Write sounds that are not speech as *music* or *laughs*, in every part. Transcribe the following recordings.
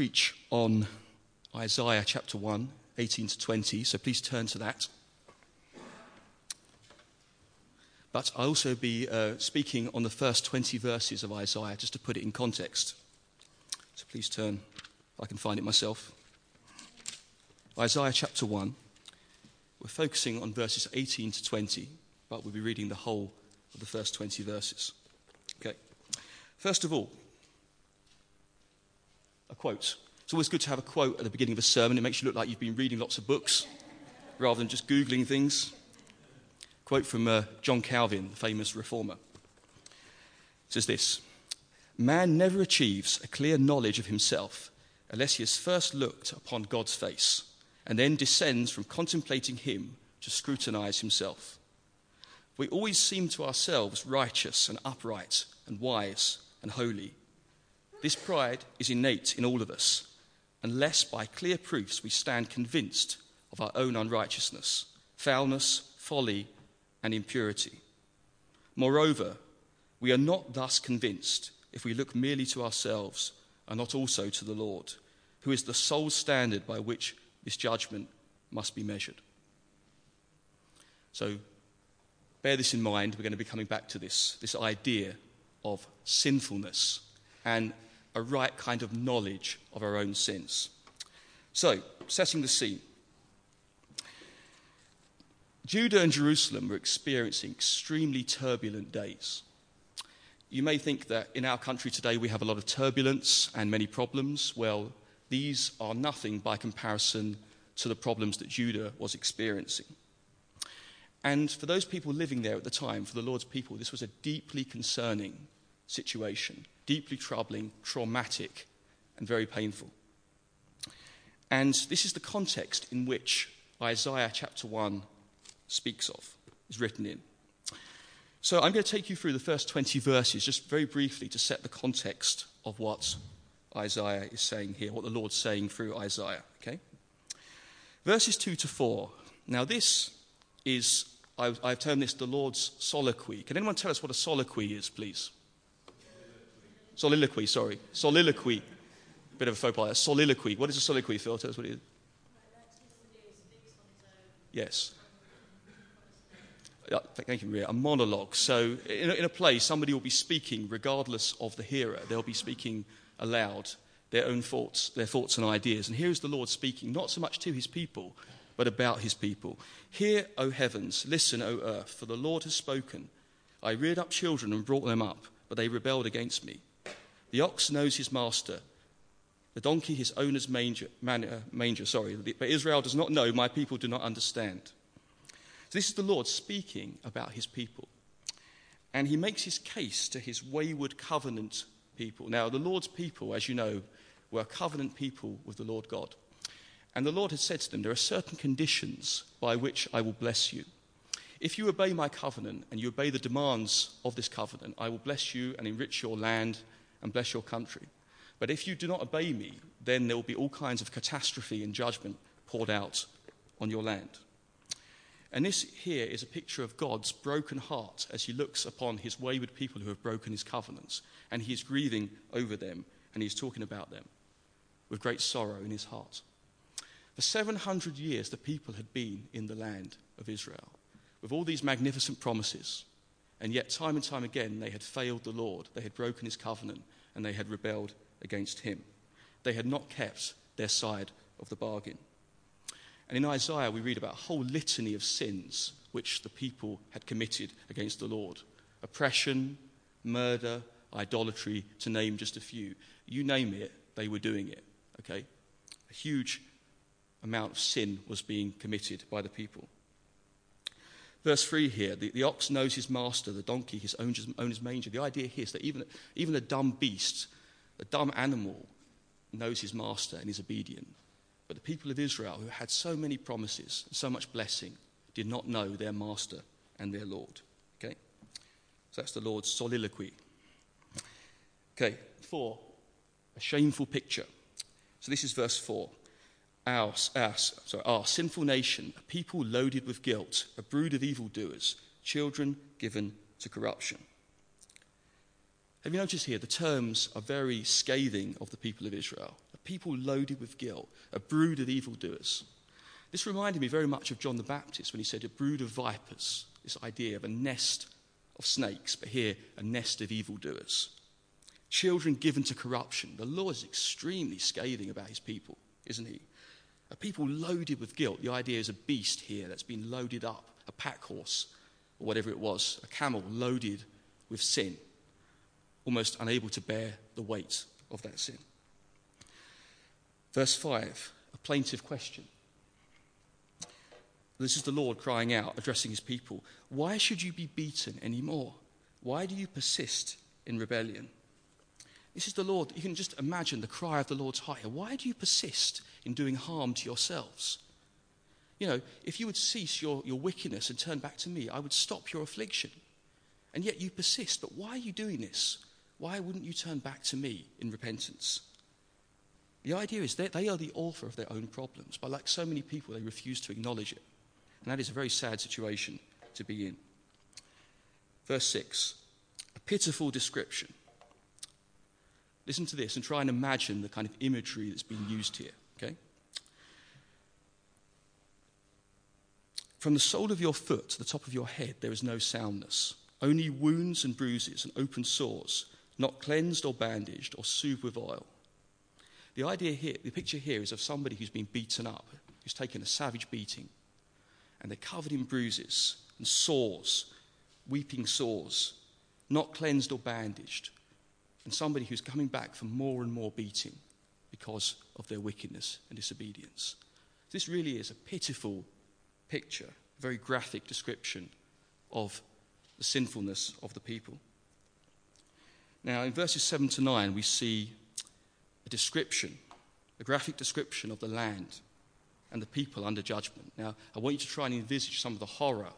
preach on Isaiah chapter 1, 18 to 20, so please turn to that. But I'll also be uh, speaking on the first 20 verses of Isaiah, just to put it in context. So please turn, I can find it myself. Isaiah chapter 1. We're focusing on verses 18 to 20, but we'll be reading the whole of the first 20 verses. Okay. First of all, a quote. It's always good to have a quote at the beginning of a sermon. It makes you look like you've been reading lots of books rather than just Googling things. Quote from uh, John Calvin, the famous reformer. It says this Man never achieves a clear knowledge of himself unless he has first looked upon God's face and then descends from contemplating him to scrutinize himself. We always seem to ourselves righteous and upright and wise and holy. This pride is innate in all of us, unless by clear proofs we stand convinced of our own unrighteousness, foulness, folly, and impurity. Moreover, we are not thus convinced if we look merely to ourselves and not also to the Lord, who is the sole standard by which this judgment must be measured. So, bear this in mind. We're going to be coming back to this, this idea of sinfulness and a right kind of knowledge of our own sins. So, setting the scene. Judah and Jerusalem were experiencing extremely turbulent days. You may think that in our country today we have a lot of turbulence and many problems. Well, these are nothing by comparison to the problems that Judah was experiencing. And for those people living there at the time, for the Lord's people, this was a deeply concerning situation, deeply troubling, traumatic, and very painful. And this is the context in which Isaiah chapter 1 speaks of, is written in. So I'm going to take you through the first 20 verses just very briefly to set the context of what Isaiah is saying here, what the Lord's saying through Isaiah. Okay? Verses 2 to 4. Now, this is, I've, I've termed this the Lord's soliloquy. Can anyone tell us what a soliloquy is, please? Soliloquy, sorry. Soliloquy. Bit of a faux pas. Soliloquy. What is a soliloquy, Phil? Tell us what it is. Yes. Thank you, Maria. A monologue. So, in a, in a play, somebody will be speaking regardless of the hearer. They'll be speaking aloud their own thoughts, their thoughts and ideas. And here is the Lord speaking, not so much to his people, but about his people. Hear, O heavens, listen, O earth, for the Lord has spoken. I reared up children and brought them up, but they rebelled against me. The ox knows his master, the donkey his owner's manger, man, uh, manger sorry, but Israel does not know, my people do not understand. So this is the Lord speaking about his people. And he makes his case to his wayward covenant people. Now, the Lord's people, as you know, were covenant people with the Lord God. And the Lord had said to them, There are certain conditions by which I will bless you. If you obey my covenant and you obey the demands of this covenant, I will bless you and enrich your land and bless your country. But if you do not obey me, then there will be all kinds of catastrophe and judgment poured out on your land. And this here is a picture of God's broken heart as he looks upon his wayward people who have broken his covenants. And he is grieving over them and he's talking about them with great sorrow in his heart. For 700 years, the people had been in the land of Israel with all these magnificent promises. And yet, time and time again, they had failed the Lord. They had broken his covenant and they had rebelled against him. They had not kept their side of the bargain. And in Isaiah, we read about a whole litany of sins which the people had committed against the Lord oppression, murder, idolatry, to name just a few. You name it, they were doing it. Okay? A huge amount of sin was being committed by the people. Verse 3 here the, the ox knows his master, the donkey his owner's, owner's manger. The idea here is that even, even a dumb beast, a dumb animal, knows his master and is obedient. But the people of Israel, who had so many promises and so much blessing, did not know their master and their Lord. Okay? So that's the Lord's soliloquy. Okay, four, a shameful picture. So this is verse four. Our, our, sorry, our sinful nation, a people loaded with guilt, a brood of evildoers, children given to corruption. Have you noticed here the terms are very scathing of the people of Israel? A people loaded with guilt, a brood of evildoers. This reminded me very much of John the Baptist when he said a brood of vipers, this idea of a nest of snakes, but here a nest of evildoers. Children given to corruption. The law is extremely scathing about his people, isn't he? A people loaded with guilt. The idea is a beast here that's been loaded up, a pack horse, or whatever it was, a camel loaded with sin, almost unable to bear the weight of that sin. Verse 5, a plaintive question. This is the Lord crying out, addressing his people. Why should you be beaten anymore? Why do you persist in rebellion? This is the Lord. You can just imagine the cry of the Lord's heart here. Why do you persist in doing harm to yourselves? You know, if you would cease your, your wickedness and turn back to me, I would stop your affliction. And yet you persist. But why are you doing this? Why wouldn't you turn back to me in repentance? The idea is that they are the author of their own problems, but like so many people, they refuse to acknowledge it. And that is a very sad situation to be in. Verse 6 a pitiful description. Listen to this and try and imagine the kind of imagery that's being used here, okay? From the sole of your foot to the top of your head, there is no soundness, only wounds and bruises and open sores, not cleansed or bandaged or soothed with oil. The idea here, the picture here is of somebody who's been beaten up, who's taken a savage beating, and they're covered in bruises and sores, weeping sores, not cleansed or bandaged, and somebody who's coming back for more and more beating because of their wickedness and disobedience. This really is a pitiful picture, a very graphic description of the sinfulness of the people. Now, in verses 7 to 9, we see a description, a graphic description of the land and the people under judgment. Now, I want you to try and envisage some of the horror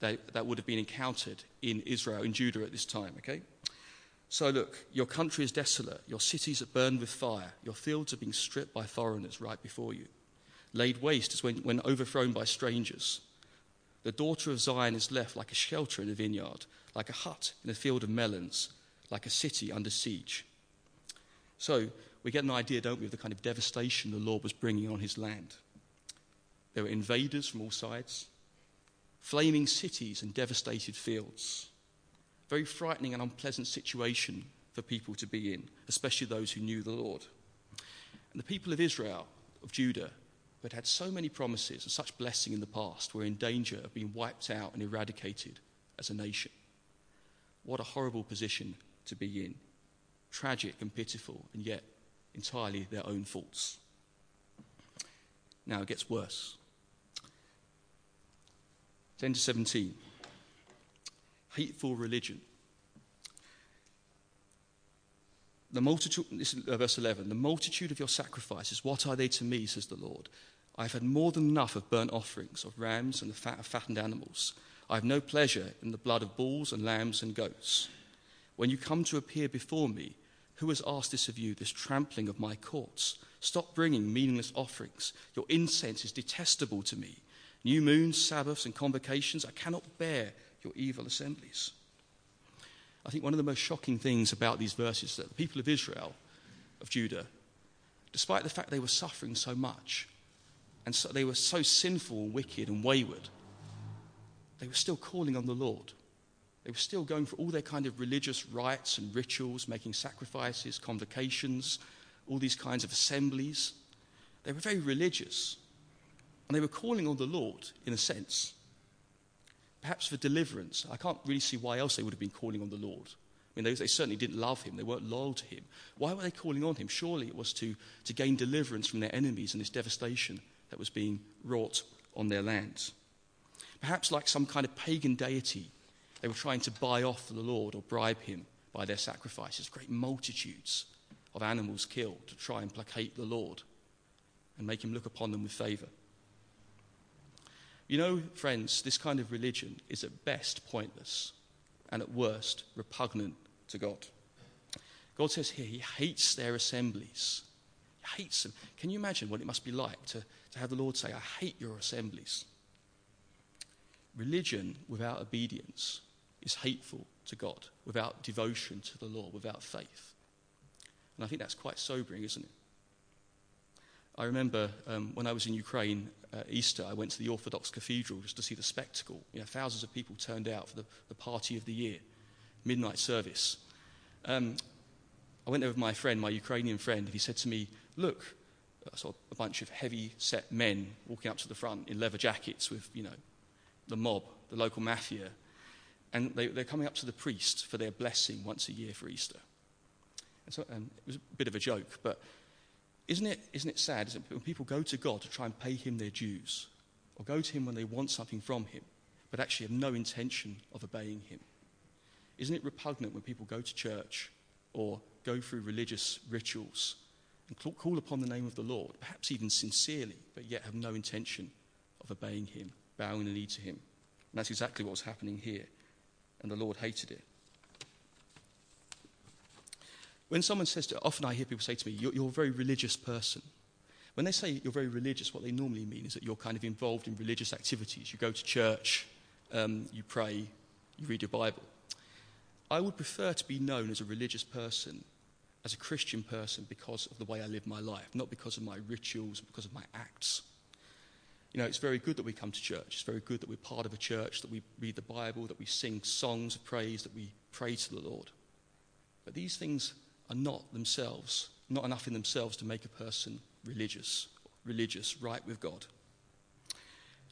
that, that would have been encountered in Israel, in Judah at this time, okay? So, look, your country is desolate, your cities are burned with fire, your fields are being stripped by foreigners right before you, laid waste as when, when overthrown by strangers. The daughter of Zion is left like a shelter in a vineyard, like a hut in a field of melons, like a city under siege. So, we get an idea, don't we, of the kind of devastation the Lord was bringing on his land. There were invaders from all sides, flaming cities and devastated fields. Very frightening and unpleasant situation for people to be in, especially those who knew the Lord. And the people of Israel, of Judah, who had had so many promises and such blessing in the past, were in danger of being wiped out and eradicated as a nation. What a horrible position to be in. Tragic and pitiful, and yet entirely their own faults. Now it gets worse. 10 to 17. Hateful religion. The multitude, uh, verse 11, the multitude of your sacrifices, what are they to me, says the Lord? I have had more than enough of burnt offerings, of rams and the fat of fattened animals. I have no pleasure in the blood of bulls and lambs and goats. When you come to appear before me, who has asked this of you, this trampling of my courts? Stop bringing meaningless offerings. Your incense is detestable to me. New moons, Sabbaths, and convocations, I cannot bear your evil assemblies. I think one of the most shocking things about these verses is that the people of Israel, of Judah, despite the fact they were suffering so much, and so they were so sinful and wicked and wayward, they were still calling on the Lord. They were still going for all their kind of religious rites and rituals, making sacrifices, convocations, all these kinds of assemblies. They were very religious. And they were calling on the Lord, in a sense. Perhaps for deliverance. I can't really see why else they would have been calling on the Lord. I mean, they, they, certainly didn't love him. They weren't loyal to him. Why were they calling on him? Surely it was to, to gain deliverance from their enemies and this devastation that was being wrought on their lands. Perhaps like some kind of pagan deity they were trying to buy off the Lord or bribe him by their sacrifices. Great multitudes of animals killed to try and placate the Lord and make him look upon them with favor. You know, friends, this kind of religion is at best pointless and at worst repugnant to God. God says here he hates their assemblies. He hates them. Can you imagine what it must be like to, to have the Lord say, I hate your assemblies? Religion without obedience is hateful to God, without devotion to the Lord, without faith. And I think that's quite sobering, isn't it? I remember um, when I was in Ukraine uh, Easter, I went to the Orthodox Cathedral just to see the spectacle. You know, thousands of people turned out for the, the party of the year, midnight service. Um, I went there with my friend, my Ukrainian friend, and he said to me, Look, I saw a bunch of heavy set men walking up to the front in leather jackets with, you know, the mob, the local mafia. And they, they're coming up to the priest for their blessing once a year for Easter. And so um, it was a bit of a joke, but isn't it, isn't it sad isn't it, when people go to God to try and pay him their dues, or go to him when they want something from him, but actually have no intention of obeying him? Isn't it repugnant when people go to church or go through religious rituals and call upon the name of the Lord, perhaps even sincerely, but yet have no intention of obeying him, bowing the knee to him? And that's exactly what was happening here, and the Lord hated it. When someone says to, often I hear people say to me, you're, you're, a very religious person. When they say you're very religious, what they normally mean is that you're kind of involved in religious activities. You go to church, um, you pray, you read your Bible. I would prefer to be known as a religious person, as a Christian person, because of the way I live my life, not because of my rituals, because of my acts. You know, it's very good that we come to church. It's very good that we're part of a church, that we read the Bible, that we sing songs of praise, that we pray to the Lord. But these things are not themselves, not enough in themselves to make a person religious, religious, right with God.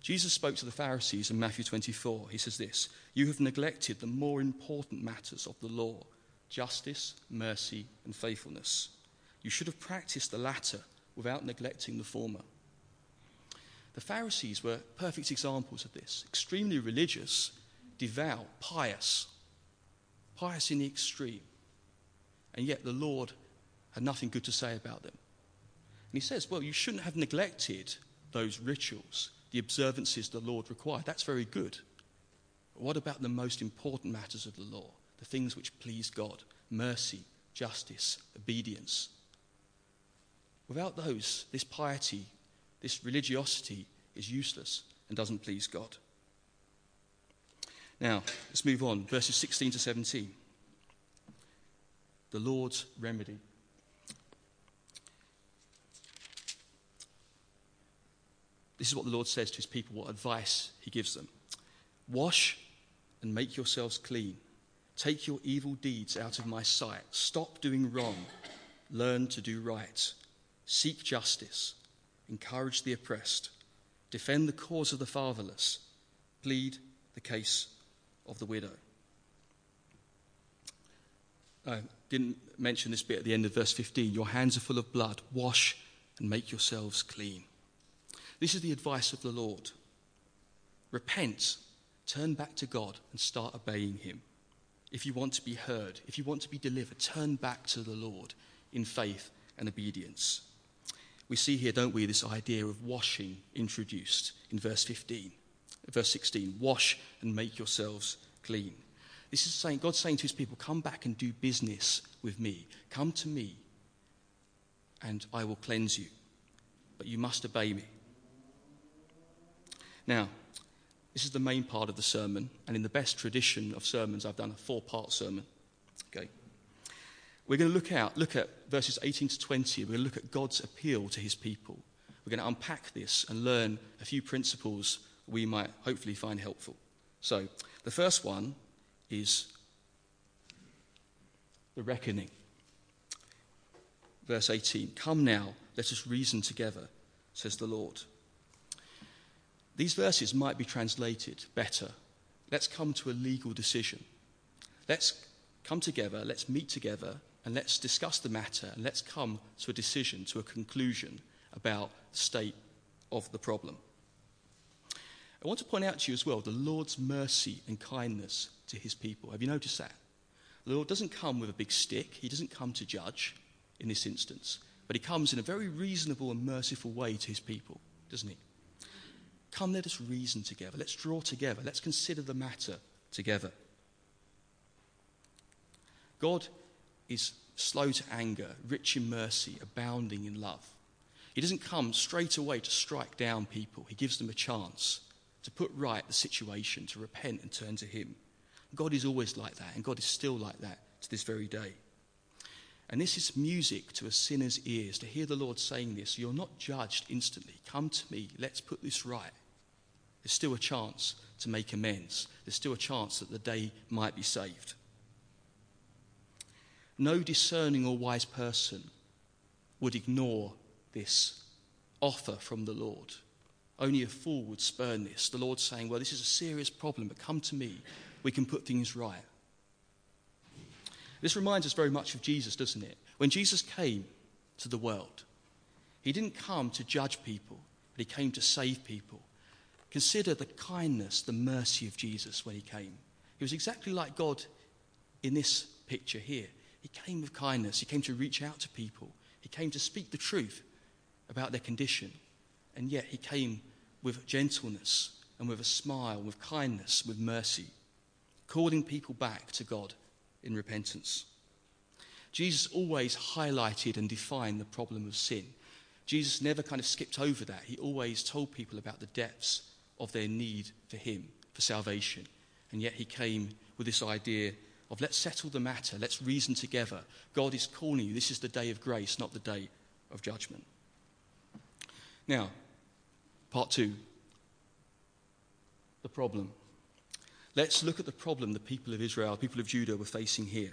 Jesus spoke to the Pharisees in Matthew 24. He says this You have neglected the more important matters of the law justice, mercy, and faithfulness. You should have practiced the latter without neglecting the former. The Pharisees were perfect examples of this extremely religious, devout, pious, pious in the extreme and yet the Lord had nothing good to say about them. And he says, Well, you shouldn't have neglected those rituals, the observances the Lord required. That's very good. But what about the most important matters of the law? The things which please God mercy, justice, obedience. Without those, this piety, this religiosity is useless and doesn't please God. Now, let's move on. Verses 16 to 17 the Lord's remedy. This is what the Lord says to his people, what advice he gives them. Wash and make yourselves clean. Take your evil deeds out of my sight. Stop doing wrong. Learn to do right. Seek justice. Encourage the oppressed. Defend the cause of the fatherless. Plead the case of the widow. Uh, didn't mention this bit at the end of verse 15. Your hands are full of blood. Wash and make yourselves clean. This is the advice of the Lord. Repent, turn back to God, and start obeying Him. If you want to be heard, if you want to be delivered, turn back to the Lord in faith and obedience. We see here, don't we, this idea of washing introduced in verse 15. Verse 16 Wash and make yourselves clean. This is saying, God saying to his people, Come back and do business with me. Come to me, and I will cleanse you. But you must obey me. Now, this is the main part of the sermon, and in the best tradition of sermons, I've done a four part sermon. Okay. We're going to look, out, look at verses 18 to 20. We're going to look at God's appeal to his people. We're going to unpack this and learn a few principles we might hopefully find helpful. So, the first one is the reckoning. Verse 18 Come now, let us reason together, says the Lord. These verses might be translated better. Let's come to a legal decision. Let's come together, let's meet together, and let's discuss the matter, and let's come to a decision, to a conclusion about the state of the problem. I want to point out to you as well the Lord's mercy and kindness to his people. Have you noticed that? The Lord doesn't come with a big stick, he doesn't come to judge in this instance, but he comes in a very reasonable and merciful way to his people, doesn't he? Come, let us reason together. Let's draw together. Let's consider the matter together. God is slow to anger, rich in mercy, abounding in love. He doesn't come straight away to strike down people, He gives them a chance to put right the situation, to repent and turn to Him. God is always like that, and God is still like that to this very day. And this is music to a sinner's ears to hear the Lord saying this. You're not judged instantly. Come to me. Let's put this right. There's still a chance to make amends. There's still a chance that the day might be saved. No discerning or wise person would ignore this offer from the Lord. Only a fool would spurn this. The Lord saying, Well, this is a serious problem, but come to me. We can put things right. This reminds us very much of Jesus, doesn't it? When Jesus came to the world, he didn't come to judge people, but he came to save people. Consider the kindness, the mercy of Jesus when he came. He was exactly like God in this picture here. He came with kindness, he came to reach out to people, he came to speak the truth about their condition. And yet he came with gentleness and with a smile, with kindness, with mercy, calling people back to God in repentance. Jesus always highlighted and defined the problem of sin. Jesus never kind of skipped over that. He always told people about the depths of their need for Him, for salvation. And yet He came with this idea of let's settle the matter, let's reason together. God is calling you. This is the day of grace, not the day of judgment. Now, part two the problem. Let's look at the problem the people of Israel, people of Judah, were facing here.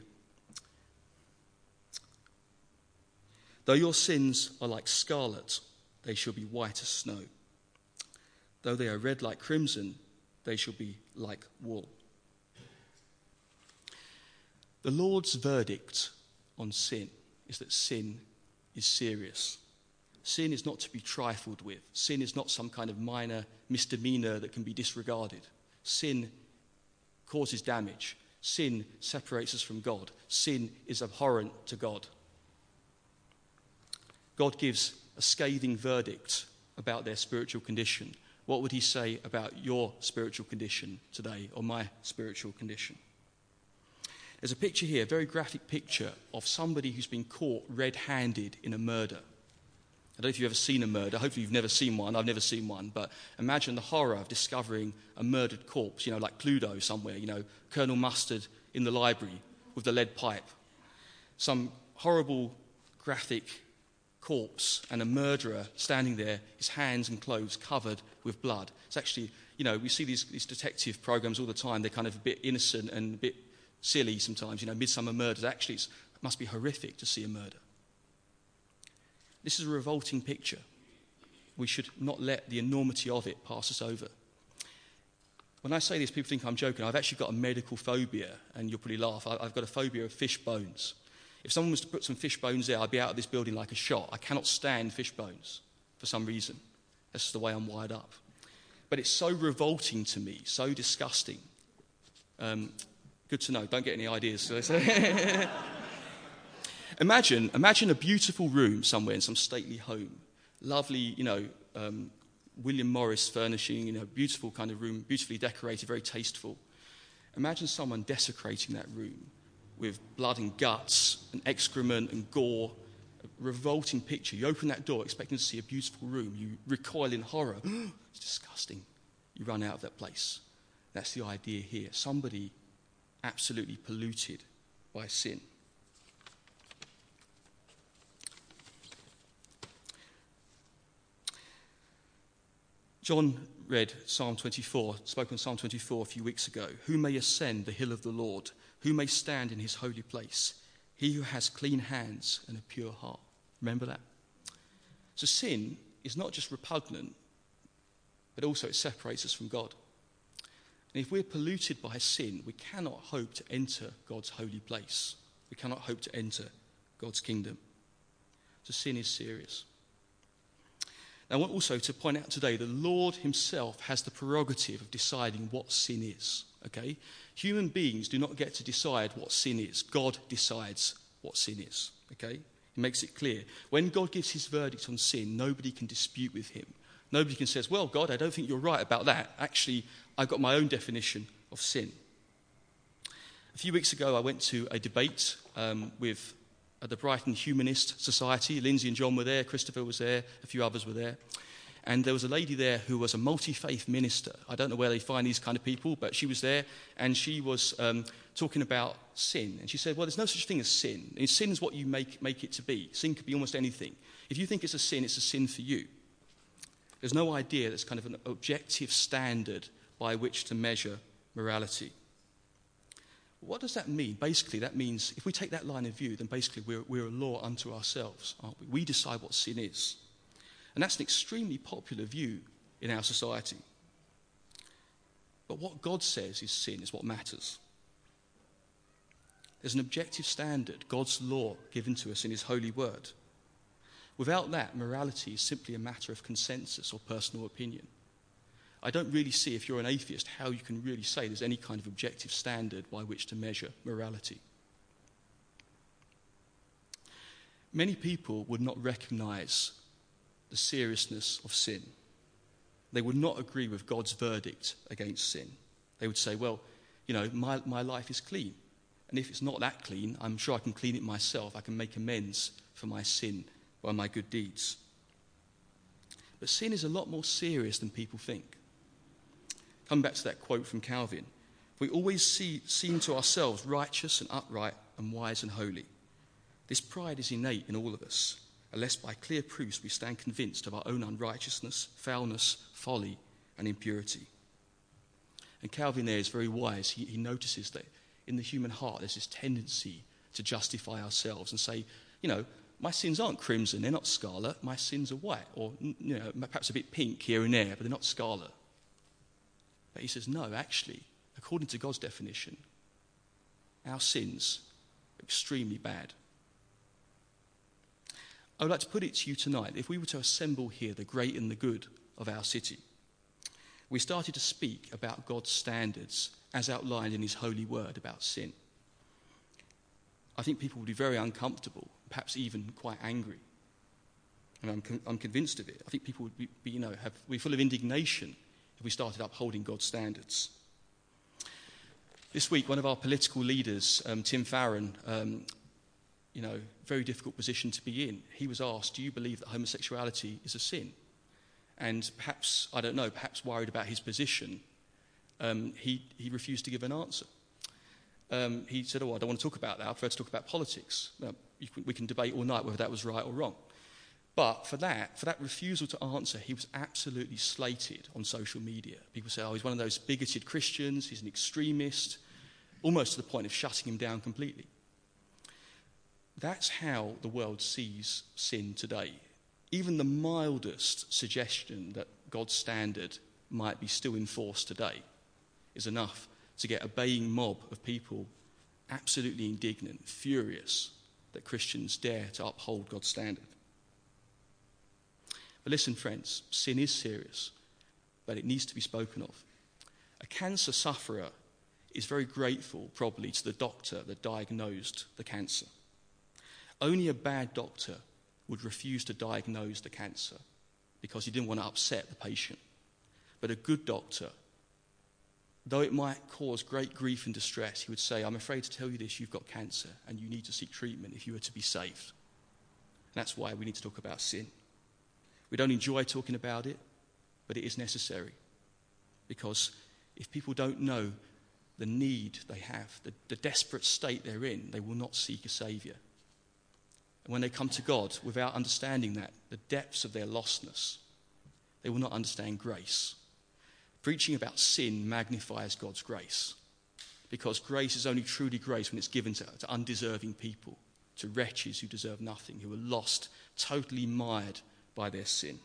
Though your sins are like scarlet, they shall be white as snow. Though they are red like crimson, they shall be like wool. The Lord's verdict on sin is that sin is serious. Sin is not to be trifled with. Sin is not some kind of minor misdemeanor that can be disregarded. Sin causes damage. Sin separates us from God. Sin is abhorrent to God. God gives a scathing verdict about their spiritual condition. What would he say about your spiritual condition today or my spiritual condition? There's a picture here, a very graphic picture of somebody who's been caught red handed in a murder. I don't know if you've ever seen a murder. Hopefully, you've never seen one. I've never seen one. But imagine the horror of discovering a murdered corpse, you know, like Cluedo somewhere, you know, Colonel Mustard in the library with the lead pipe. Some horrible, graphic corpse and a murderer standing there, his hands and clothes covered with blood. It's actually, you know, we see these, these detective programs all the time. They're kind of a bit innocent and a bit silly sometimes, you know, Midsomer Murders. Actually, it must be horrific to see a murder. This is a revolting picture. We should not let the enormity of it pass us over. When I say this, people think I'm joking. I've actually got a medical phobia, and you'll probably laugh. I've got a phobia of fish bones. If someone was to put some fish bones there, I'd be out of this building like a shot. I cannot stand fish bones for some reason. That's just the way I'm wired up. But it's so revolting to me, so disgusting. Um, good to know. Don't get any ideas. *laughs* Imagine, imagine a beautiful room somewhere in some stately home. Lovely, you know, um, William Morris furnishing, you know, beautiful kind of room, beautifully decorated, very tasteful. Imagine someone desecrating that room with blood and guts and excrement and gore. A revolting picture. You open that door expecting to see a beautiful room. You recoil in horror. *gasps* it's disgusting. You run out of that place. That's the idea here. Somebody absolutely polluted by sin. John read Psalm 24, spoke on Psalm 24 a few weeks ago. Who may ascend the hill of the Lord? Who may stand in his holy place? He who has clean hands and a pure heart. Remember that? So sin is not just repugnant, but also it separates us from God. And if we're polluted by sin, we cannot hope to enter God's holy place. We cannot hope to enter God's kingdom. So sin is serious. I want also to point out today the Lord Himself has the prerogative of deciding what sin is. Okay? Human beings do not get to decide what sin is. God decides what sin is. Okay? He makes it clear. When God gives his verdict on sin, nobody can dispute with him. Nobody can say, Well, God, I don't think you're right about that. Actually, I've got my own definition of sin. A few weeks ago, I went to a debate um, with the Brighton Humanist Society. Lindsay and John were there, Christopher was there, a few others were there. And there was a lady there who was a multi faith minister. I don't know where they find these kind of people, but she was there and she was um, talking about sin. And she said, Well, there's no such thing as sin. And sin is what you make, make it to be. Sin could be almost anything. If you think it's a sin, it's a sin for you. There's no idea that's kind of an objective standard by which to measure morality. What does that mean? Basically, that means if we take that line of view, then basically we're, we're a law unto ourselves, aren't we? We decide what sin is. And that's an extremely popular view in our society. But what God says is sin is what matters. There's an objective standard, God's law given to us in His holy word. Without that, morality is simply a matter of consensus or personal opinion. I don't really see, if you're an atheist, how you can really say there's any kind of objective standard by which to measure morality. Many people would not recognize the seriousness of sin. They would not agree with God's verdict against sin. They would say, well, you know, my, my life is clean. And if it's not that clean, I'm sure I can clean it myself. I can make amends for my sin by my good deeds. But sin is a lot more serious than people think. Come back to that quote from Calvin. We always see, seem to ourselves righteous and upright and wise and holy. This pride is innate in all of us, unless by clear proofs we stand convinced of our own unrighteousness, foulness, folly, and impurity. And Calvin there is very wise. He, he notices that in the human heart there's this tendency to justify ourselves and say, you know, my sins aren't crimson, they're not scarlet, my sins are white, or you know, perhaps a bit pink here and there, but they're not scarlet. But he says, no, actually, according to God's definition, our sins are extremely bad. I would like to put it to you tonight if we were to assemble here the great and the good of our city, we started to speak about God's standards as outlined in His holy word about sin. I think people would be very uncomfortable, perhaps even quite angry. And I'm, con- I'm convinced of it. I think people would be, be, you know, have, be full of indignation if we started upholding God's standards. This week, one of our political leaders, um, Tim Farron, um, you know, very difficult position to be in. He was asked, Do you believe that homosexuality is a sin? And perhaps, I don't know, perhaps worried about his position, um, he, he refused to give an answer. Um, he said, Oh, I don't want to talk about that. I prefer to talk about politics. Now, can, we can debate all night whether that was right or wrong. But for that, for that refusal to answer, he was absolutely slated on social media. People say, oh, he's one of those bigoted Christians, he's an extremist, almost to the point of shutting him down completely. That's how the world sees sin today. Even the mildest suggestion that God's standard might be still enforced today is enough to get a baying mob of people absolutely indignant, furious that Christians dare to uphold God's standard. But listen, friends, sin is serious, but it needs to be spoken of. A cancer sufferer is very grateful, probably, to the doctor that diagnosed the cancer. Only a bad doctor would refuse to diagnose the cancer because he didn't want to upset the patient. But a good doctor, though it might cause great grief and distress, he would say, I'm afraid to tell you this, you've got cancer and you need to seek treatment if you are to be saved. And that's why we need to talk about sin. We don't enjoy talking about it, but it is necessary. Because if people don't know the need they have, the, the desperate state they're in, they will not seek a Saviour. And when they come to God without understanding that, the depths of their lostness, they will not understand grace. Preaching about sin magnifies God's grace because grace is only truly grace when it's given to, to undeserving people, to wretches who deserve nothing, who are lost, totally mired by their sin.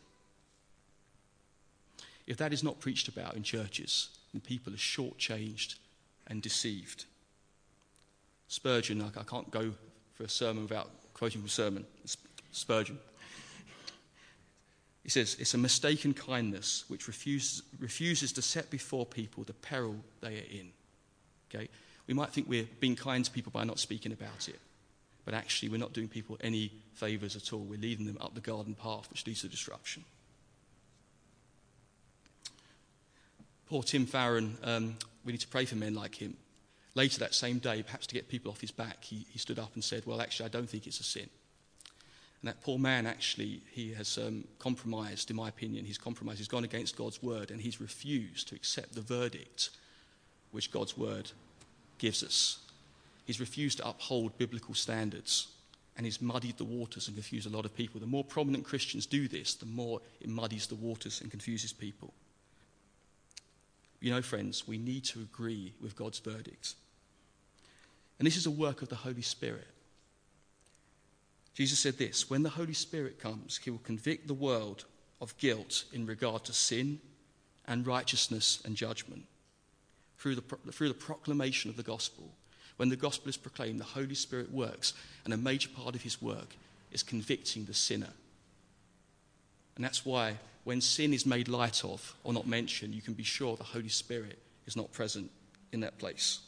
If that is not preached about in churches, then people are shortchanged and deceived. Spurgeon, I can't go for a sermon without quoting from sermon. Spurgeon. He says, It's a mistaken kindness which refuses, refuses to set before people the peril they are in. Okay? We might think we're being kind to people by not speaking about it but actually we're not doing people any favours at all. We're leading them up the garden path, which leads to destruction. Poor Tim Farron, um, we need to pray for men like him. Later that same day, perhaps to get people off his back, he, he stood up and said, Well, actually, I don't think it's a sin. And that poor man, actually, he has um, compromised, in my opinion. He's compromised. He's gone against God's word and he's refused to accept the verdict which God's word gives us. He's refused to uphold biblical standards and he's muddied the waters and confused a lot of people. The more prominent Christians do this, the more it muddies the waters and confuses people. You know, friends, we need to agree with God's verdict. And this is a work of the Holy Spirit. Jesus said this When the Holy Spirit comes, he will convict the world of guilt in regard to sin and righteousness and judgment. Through the, through the proclamation of the gospel, when the gospel is proclaimed, the Holy Spirit works, and a major part of his work is convicting the sinner. And that's why when sin is made light of or not mentioned, you can be sure the Holy Spirit is not present in that place.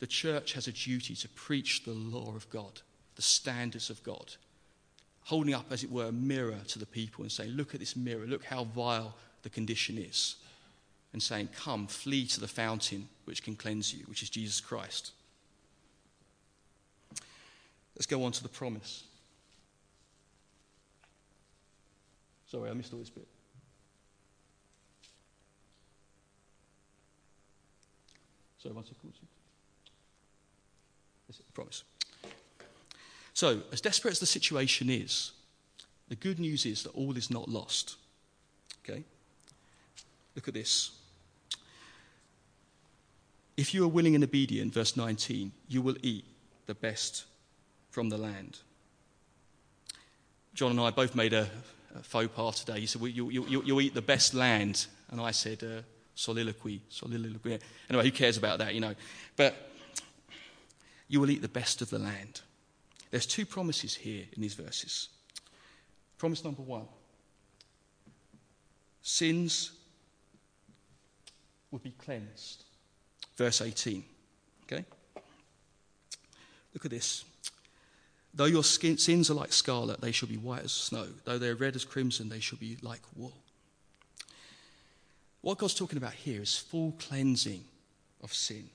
The church has a duty to preach the law of God, the standards of God, holding up, as it were, a mirror to the people and saying, Look at this mirror, look how vile the condition is and saying, Come, flee to the fountain which can cleanse you, which is Jesus Christ. Let's go on to the promise. Sorry, I missed all this bit. Sorry, one second. Promise. So, as desperate as the situation is, the good news is that all is not lost. Okay? Look at this. If you are willing and obedient, verse 19, you will eat the best from the land. John and I both made a, a faux pas today. He said, well, you, you, you, will eat the best land. And I said, uh, soliloquy, soliloquy. Anyway, who cares about that, you know? But you will eat the best of the land. There's two promises here in these verses. Promise number one sins would be cleansed verse 18. Okay? Look at this. Though your skin, sins are like scarlet, they shall be white as snow. Though they're red as crimson, they shall be like wool. What God's talking about here is full cleansing of sin.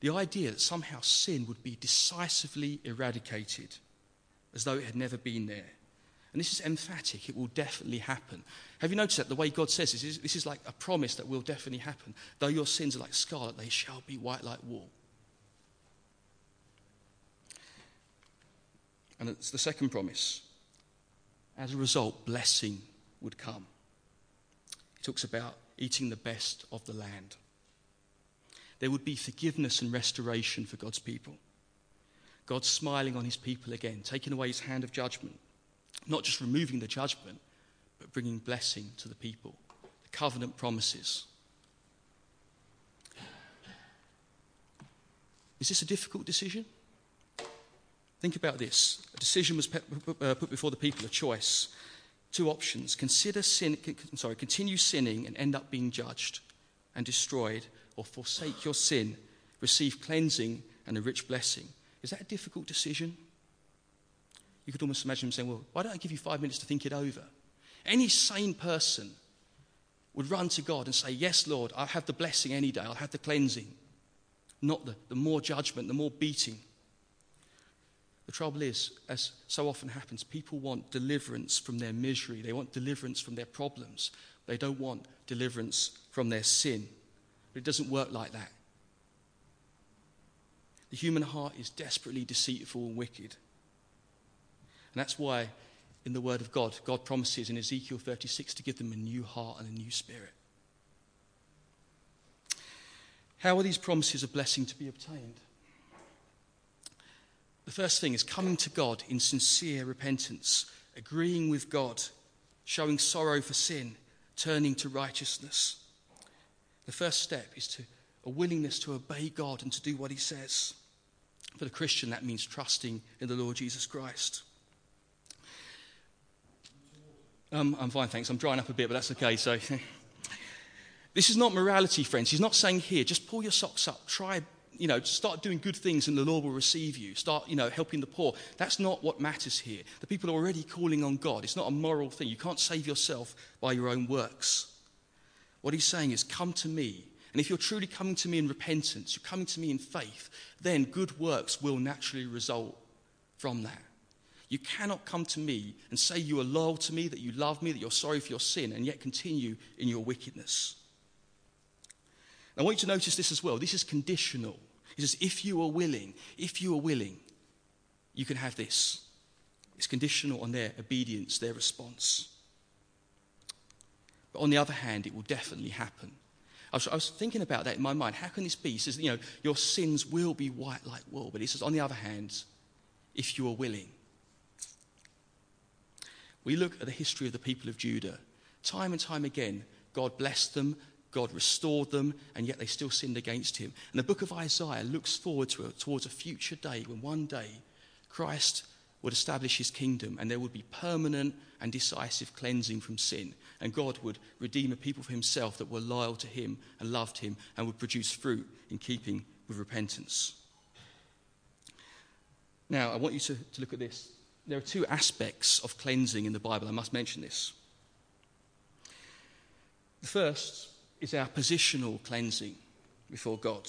The idea that somehow sin would be decisively eradicated as though it had never been there. And this is emphatic, it will definitely happen. Have you noticed that the way God says this is, this is like a promise that will definitely happen. Though your sins are like scarlet, they shall be white like wool. And it's the second promise. As a result, blessing would come. He talks about eating the best of the land. There would be forgiveness and restoration for God's people. God smiling on his people again, taking away his hand of judgment not just removing the judgment, but bringing blessing to the people. The covenant promises. Is this a difficult decision? Think about this. A decision was uh, put before the people, a choice. Two options. Consider sin, sorry, continue sinning and end up being judged and destroyed, or forsake your sin, receive cleansing and a rich blessing. Is that a difficult decision? You could almost imagine him saying, Well, why don't I give you five minutes to think it over? Any sane person would run to God and say, Yes, Lord, I'll have the blessing any day, I'll have the cleansing, not the, the more judgment, the more beating. The trouble is, as so often happens, people want deliverance from their misery, they want deliverance from their problems, they don't want deliverance from their sin. But it doesn't work like that. The human heart is desperately deceitful and wicked. And that's why in the Word of God, God promises in Ezekiel 36 to give them a new heart and a new spirit. How are these promises of blessing to be obtained? The first thing is coming to God in sincere repentance, agreeing with God, showing sorrow for sin, turning to righteousness. The first step is to a willingness to obey God and to do what He says. For the Christian, that means trusting in the Lord Jesus Christ. Um, I'm fine, thanks. I'm drying up a bit, but that's okay. So, *laughs* this is not morality, friends. He's not saying here, just pull your socks up, try, you know, start doing good things and the Lord will receive you. Start, you know, helping the poor. That's not what matters here. The people are already calling on God. It's not a moral thing. You can't save yourself by your own works. What he's saying is, come to me. And if you're truly coming to me in repentance, you're coming to me in faith, then good works will naturally result from that. You cannot come to me and say you are loyal to me, that you love me, that you're sorry for your sin, and yet continue in your wickedness. I want you to notice this as well. This is conditional. He says, if you are willing, if you are willing, you can have this. It's conditional on their obedience, their response. But on the other hand, it will definitely happen. I was, I was, thinking about that in my mind. How can this be? He says, you know, your sins will be white like wool. But he says, on the other hand, if you are willing. We look at the history of the people of Judah. Time and time again, God blessed them, God restored them, and yet they still sinned against him. And the book of Isaiah looks forward to it, towards a future day when one day Christ would establish his kingdom and there would be permanent and decisive cleansing from sin. And God would redeem a people for himself that were loyal to him and loved him and would produce fruit in keeping with repentance. Now, I want you to, to look at this. There are two aspects of cleansing in the Bible. I must mention this. The first is our positional cleansing before God.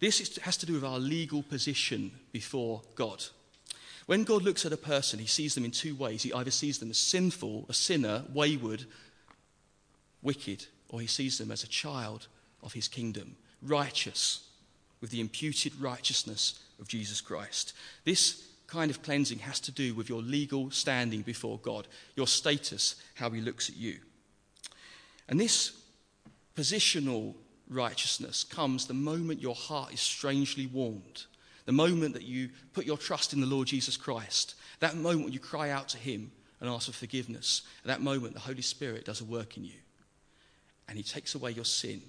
This is, has to do with our legal position before God. When God looks at a person, he sees them in two ways. He either sees them as sinful, a sinner, wayward, wicked, or he sees them as a child of his kingdom, righteous, with the imputed righteousness of Jesus Christ. This kind of cleansing has to do with your legal standing before God, your status, how he looks at you. And this positional righteousness comes the moment your heart is strangely warmed, the moment that you put your trust in the Lord Jesus Christ, that moment you cry out to Him and ask for forgiveness, at that moment the Holy Spirit does a work in you. And He takes away your sin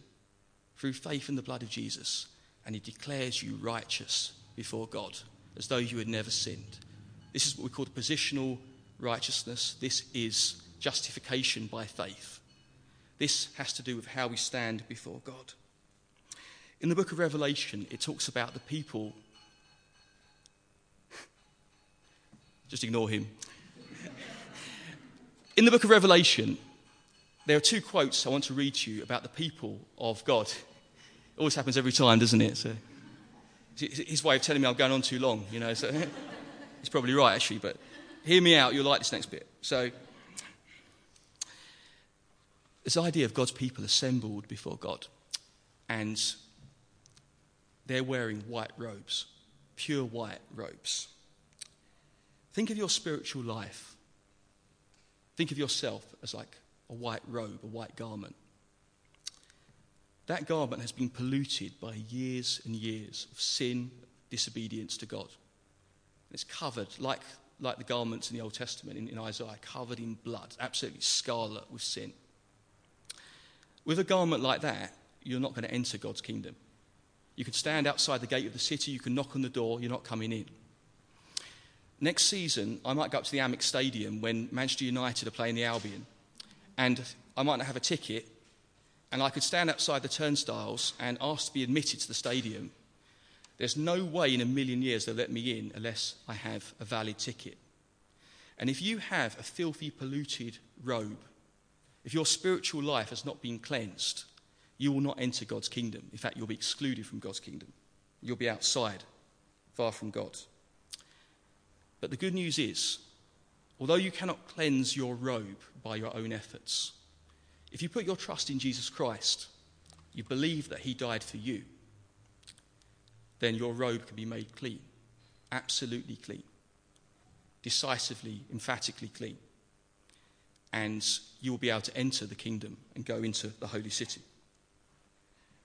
through faith in the blood of Jesus, and He declares you righteous before God, as though you had never sinned. This is what we call the positional righteousness. This is justification by faith. This has to do with how we stand before God. In the book of Revelation, it talks about the people. *laughs* Just ignore him. In the book of Revelation, there are two quotes I want to read to you about the people of God. It always happens every time, doesn't it? So, his way of telling me I'm going on too long, you know. So *laughs* he's probably right, actually, but hear me out. You'll like this next bit. So, this idea of God's people assembled before God, and they're wearing white robes, pure white robes. Think of your spiritual life. Think of yourself as like a white robe, a white garment. That garment has been polluted by years and years of sin, disobedience to God. It's covered, like, like the garments in the Old Testament in, in Isaiah, covered in blood, absolutely scarlet with sin. With a garment like that, you're not going to enter God's kingdom. You can stand outside the gate of the city, you can knock on the door, you're not coming in. Next season, I might go up to the Amex Stadium when Manchester United are playing the Albion, and I might not have a ticket, and I could stand outside the turnstiles and ask to be admitted to the stadium. There's no way in a million years they'll let me in unless I have a valid ticket. And if you have a filthy, polluted robe, if your spiritual life has not been cleansed, you will not enter God's kingdom. In fact, you'll be excluded from God's kingdom. You'll be outside, far from God. But the good news is, although you cannot cleanse your robe by your own efforts, if you put your trust in Jesus Christ, you believe that He died for you, then your robe can be made clean, absolutely clean, decisively, emphatically clean and you will be able to enter the kingdom and go into the holy city.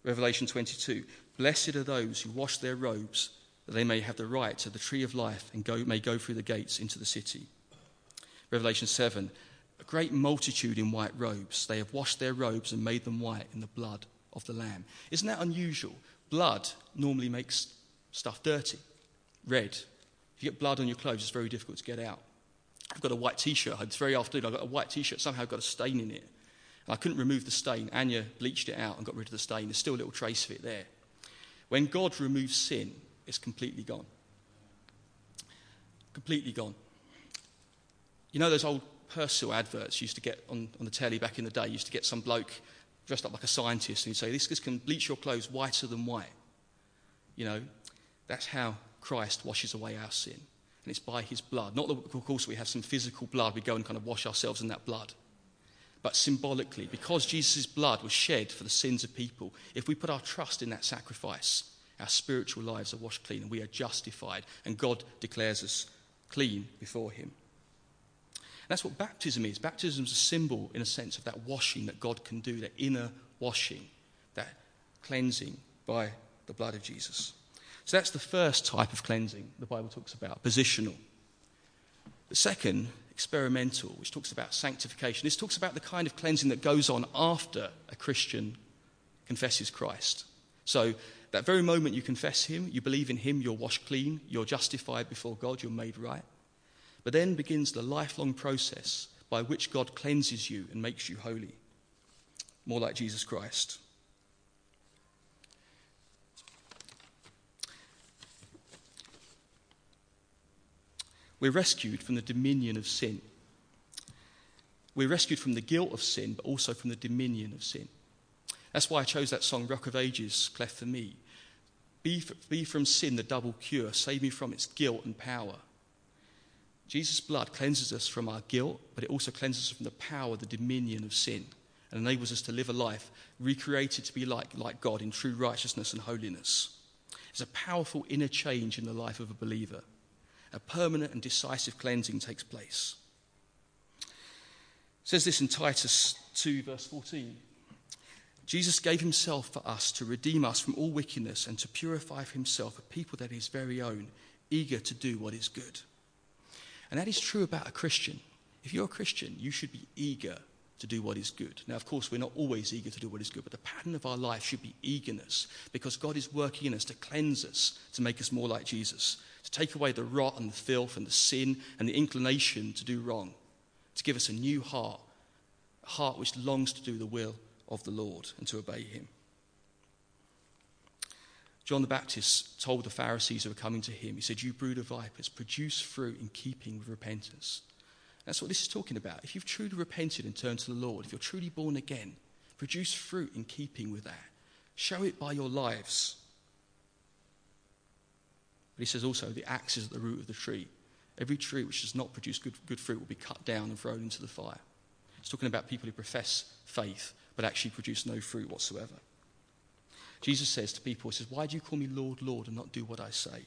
Revelation 22 Blessed are those who wash their robes, that they may have the right to the tree of life and go, may go through the gates into the city. Revelation 7 A great multitude in white robes. They have washed their robes and made them white in the blood of the Lamb. Isn't that unusual? Blood normally makes stuff dirty, red. If you get blood on your clothes, it's very difficult to get out. I've got a white t-shirt. It's very afternoon. I've got a white t-shirt. Somehow I've got a stain in it. I couldn't remove the stain. Anya bleached it out and got rid of the stain. There's still a little trace of it there. When God removes sin, it's completely gone. Completely gone. You know those old Persil adverts used to get on, on the telly back in the day? Used to get some bloke dressed up like a scientist and he'd say, this, this can bleach your clothes whiter than white. You know, that's how Christ washes away our sin and it's by his blood. Not that, of course, we have some physical blood, we go and kind of wash ourselves in that blood. But symbolically, because Jesus' blood was shed for the sins of people, if we put our trust in that sacrifice Our spiritual lives are washed clean and we are justified, and God declares us clean before Him. That's what baptism is. Baptism is a symbol, in a sense, of that washing that God can do, that inner washing, that cleansing by the blood of Jesus. So that's the first type of cleansing the Bible talks about, positional. The second, experimental, which talks about sanctification. This talks about the kind of cleansing that goes on after a Christian confesses Christ. So, that very moment you confess Him, you believe in Him, you're washed clean, you're justified before God, you're made right. But then begins the lifelong process by which God cleanses you and makes you holy, more like Jesus Christ. We're rescued from the dominion of sin. We're rescued from the guilt of sin, but also from the dominion of sin. That's why I chose that song, Rock of Ages, Cleft for Me. Be, be from sin the double cure, save me from its guilt and power. Jesus' blood cleanses us from our guilt, but it also cleanses us from the power, the dominion of sin, and enables us to live a life recreated to be like, like God in true righteousness and holiness. It's a powerful inner change in the life of a believer. A permanent and decisive cleansing takes place. It says this in Titus 2, verse 14. Jesus gave himself for us to redeem us from all wickedness and to purify for himself a people that is very own, eager to do what is good. And that is true about a Christian. If you're a Christian, you should be eager to do what is good. Now, of course, we're not always eager to do what is good, but the pattern of our life should be eagerness because God is working in us to cleanse us, to make us more like Jesus, to take away the rot and the filth and the sin and the inclination to do wrong, to give us a new heart, a heart which longs to do the will of the Lord and to obey Him. John the Baptist told the Pharisees who were coming to him, he said, You brood of vipers, produce fruit in keeping with repentance. That's what this is talking about. If you've truly repented and turned to the Lord, if you're truly born again, produce fruit in keeping with that. Show it by your lives. But he says also, the axe is at the root of the tree. Every tree which does not produce good, good fruit will be cut down and thrown into the fire. It's talking about people who profess faith but actually produce no fruit whatsoever. Jesus says to people, He says, Why do you call me Lord, Lord, and not do what I say?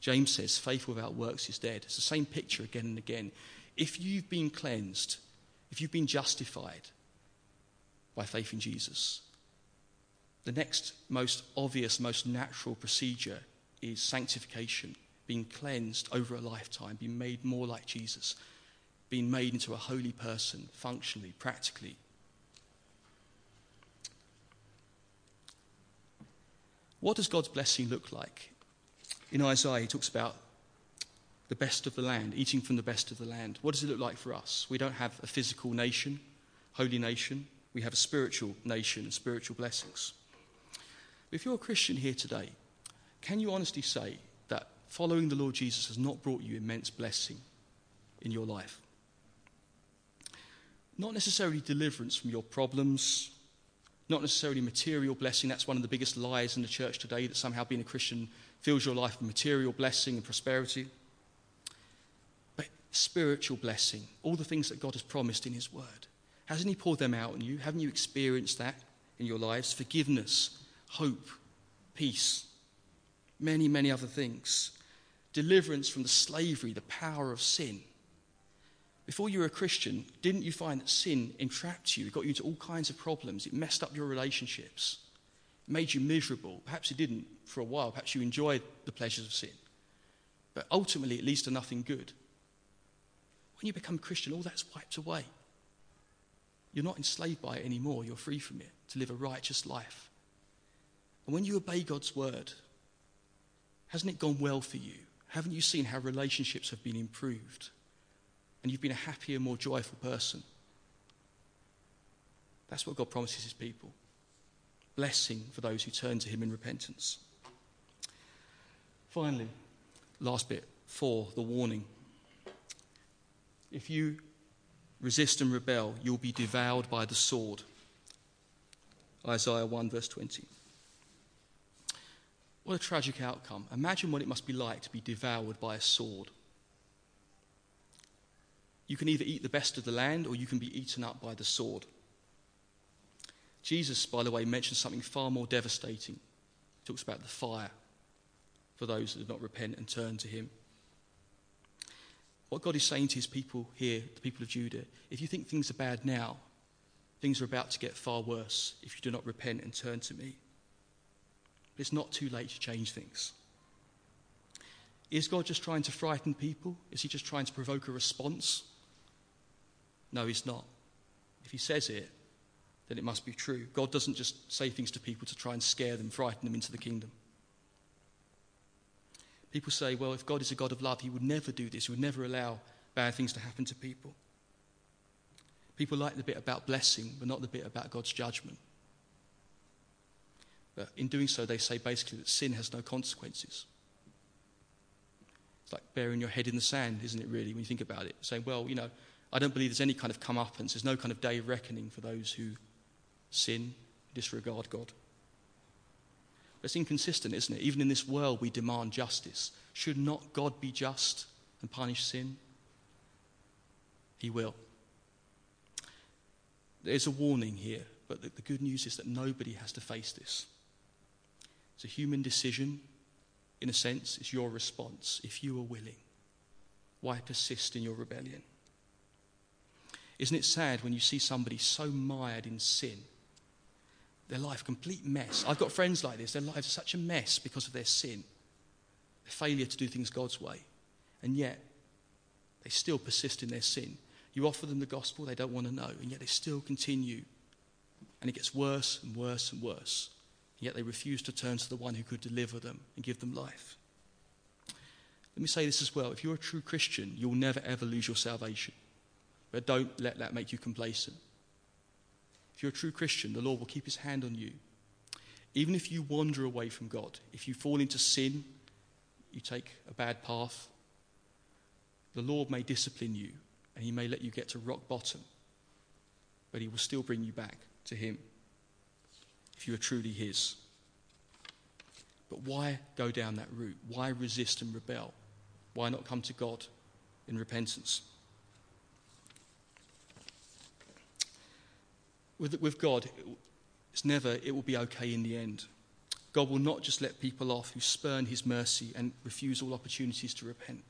James says, Faith without works is dead. It's the same picture again and again. If you've been cleansed, if you've been justified by faith in Jesus, the next most obvious, most natural procedure is sanctification, being cleansed over a lifetime, being made more like Jesus, being made into a holy person, functionally, practically. What does God's blessing look like? In Isaiah, he talks about the best of the land, eating from the best of the land. What does it look like for us? We don't have a physical nation, holy nation. We have a spiritual nation and spiritual blessings. If you're a Christian here today, can you honestly say that following the Lord Jesus has not brought you immense blessing in your life? Not necessarily deliverance from your problems, not necessarily material blessing. That's one of the biggest lies in the church today that somehow being a Christian fills your life with material blessing and prosperity. But spiritual blessing, all the things that God has promised in His Word. Hasn't He poured them out on you? Haven't you experienced that in your lives? Forgiveness, hope, peace, many, many other things. Deliverance from the slavery, the power of sin. Before you were a Christian, didn't you find that sin entrapped you? It got you into all kinds of problems. It messed up your relationships. It made you miserable. Perhaps it didn't for a while. Perhaps you enjoyed the pleasures of sin. But ultimately, it leads to nothing good. When you become a Christian, all that's wiped away. You're not enslaved by it anymore. You're free from it to live a righteous life. And when you obey God's word, hasn't it gone well for you? Haven't you seen how relationships have been improved? And you've been a happier, more joyful person. That's what God promises his people blessing for those who turn to him in repentance. Finally, last bit four, the warning. If you resist and rebel, you'll be devoured by the sword. Isaiah 1, verse 20. What a tragic outcome. Imagine what it must be like to be devoured by a sword. You can either eat the best of the land or you can be eaten up by the sword. Jesus, by the way, mentions something far more devastating He talks about the fire for those that do not repent and turn to Him. What God is saying to His people here, the people of Judah, if you think things are bad now, things are about to get far worse if you do not repent and turn to me. But It's not too late to change things. Is God just trying to frighten people? Is He just trying to provoke a response? No, He's not. If He says it, then it must be true. God doesn't just say things to people to try and scare them, frighten them into the kingdom. People say, well, if God is a God of love, He would never do this. He would never allow bad things to happen to people. People like the bit about blessing, but not the bit about God's judgment. But in doing so, they say basically that sin has no consequences. It's like burying your head in the sand, isn't it, really, when you think about it? Saying, well, you know, I don't believe there's any kind of comeuppance. There's no kind of day of reckoning for those who sin, disregard God. It's inconsistent, isn't it? Even in this world, we demand justice. Should not God be just and punish sin? He will. There's a warning here, but the, the good news is that nobody has to face this. It's a human decision in a sense, it's your response if you are willing. Why persist in your rebellion? Isn't it sad when you see somebody so mired in sin? Their life a complete mess. I've got friends like this. Their lives are such a mess because of their sin, their failure to do things God's way. And yet, they still persist in their sin. You offer them the gospel, they don't want to know, and yet they still continue. And it gets worse and worse and worse And yet they refuse to turn to the one who could deliver them and give them life. Let me say this as well. If you're a true Christian, you'll never ever lose your salvation. But don't let that make you complacent. If you're a true Christian, the Lord will keep his hand on you. Even if you wander away from God, if you fall into sin, you take a bad path, the Lord may discipline you and he may let you get to rock bottom, but he will still bring you back to him if you are truly His. But why go down that route? Why resist and rebel? Why not come to God in repentance? With, with God, it's never, it will be okay in the end. God will not just let people off who spurn his mercy and refuse all opportunities to repent.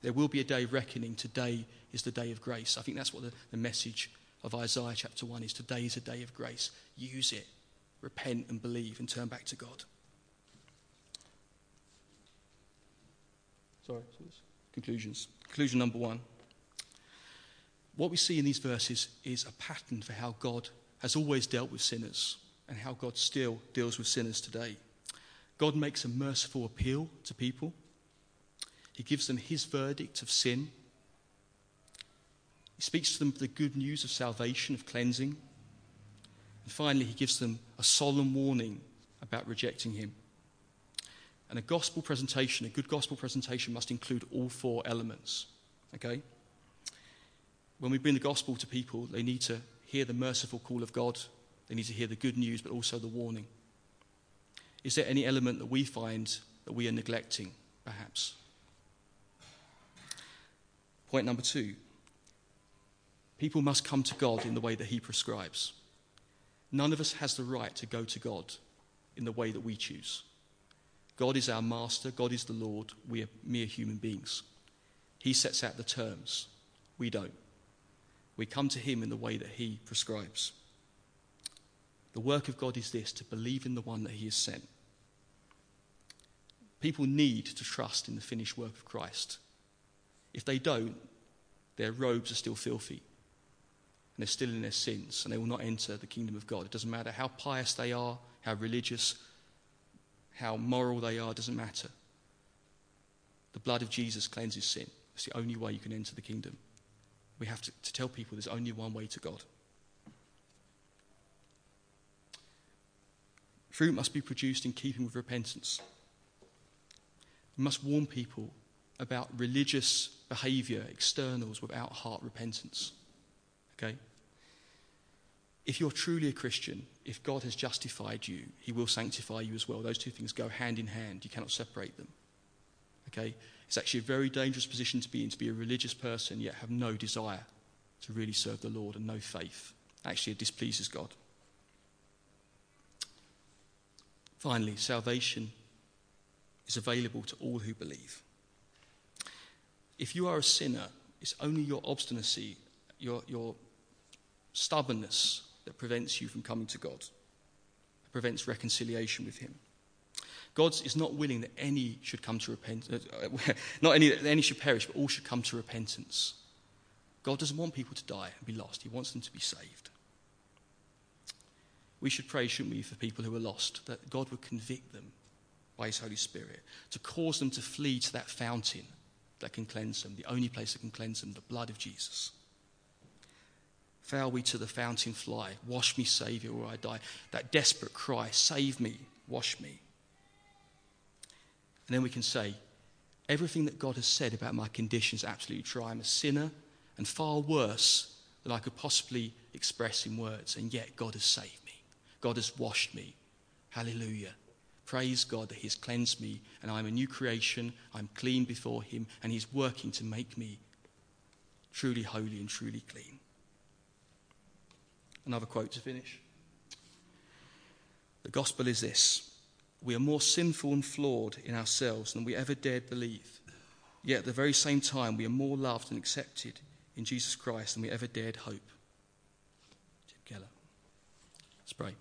There will be a day of reckoning. Today is the day of grace. I think that's what the, the message of Isaiah chapter 1 is. Today is a day of grace. Use it repent and believe and turn back to God. Sorry, conclusions. Conclusion number one. What we see in these verses is a pattern for how God has always dealt with sinners and how God still deals with sinners today. God makes a merciful appeal to people. He gives them his verdict of sin. He speaks to them the good news of salvation, of cleansing. And finally, he gives them a solemn warning about rejecting him. And a gospel presentation, a good gospel presentation, must include all four elements. Okay? When we bring the gospel to people, they need to hear the merciful call of God, they need to hear the good news, but also the warning. Is there any element that we find that we are neglecting, perhaps? Point number two people must come to God in the way that He prescribes. None of us has the right to go to God in the way that we choose. God is our master, God is the Lord, we are mere human beings. He sets out the terms, we don't. We come to Him in the way that He prescribes. The work of God is this to believe in the one that He has sent. People need to trust in the finished work of Christ. If they don't, their robes are still filthy and they're still in their sins and they will not enter the kingdom of God. It doesn't matter how pious they are, how religious, how moral they are, doesn't matter. The blood of Jesus cleanses sin. It's the only way you can enter the kingdom. We have to, to tell people there's only one way to God. Fruit must be produced in keeping with repentance. We must warn people about religious behavior, externals, without heart repentance. Okay? If you're truly a Christian, if God has justified you, he will sanctify you as well. Those two things go hand in hand. You cannot separate them. Okay? It's actually a very dangerous position to be in, to be a religious person, yet have no desire to really serve the Lord and no faith. Actually, it displeases God. Finally, salvation is available to all who believe. If you are a sinner, it's only your obstinacy, your, your stubbornness that prevents you from coming to God, prevents reconciliation with Him. God is not willing that any should come to repentance, uh, *laughs* not any that any should perish, but all should come to repentance. God doesn't want people to die and be lost, He wants them to be saved. We should pray, shouldn't we, for people who are lost, that God would convict them by His Holy Spirit, to cause them to flee to that fountain that can cleanse them, the only place that can cleanse them, the blood of Jesus. Fail we to the fountain fly, wash me, Saviour, or I die. That desperate cry, save me, wash me. And then we can say, everything that God has said about my condition is absolutely true. I'm a sinner and far worse than I could possibly express in words, and yet God has saved me. God has washed me. Hallelujah. Praise God that He has cleansed me and I'm a new creation. I'm clean before Him and He's working to make me truly holy and truly clean. Another quote to finish. The gospel is this We are more sinful and flawed in ourselves than we ever dared believe. Yet at the very same time, we are more loved and accepted in Jesus Christ than we ever dared hope. Tim Keller. Let's pray.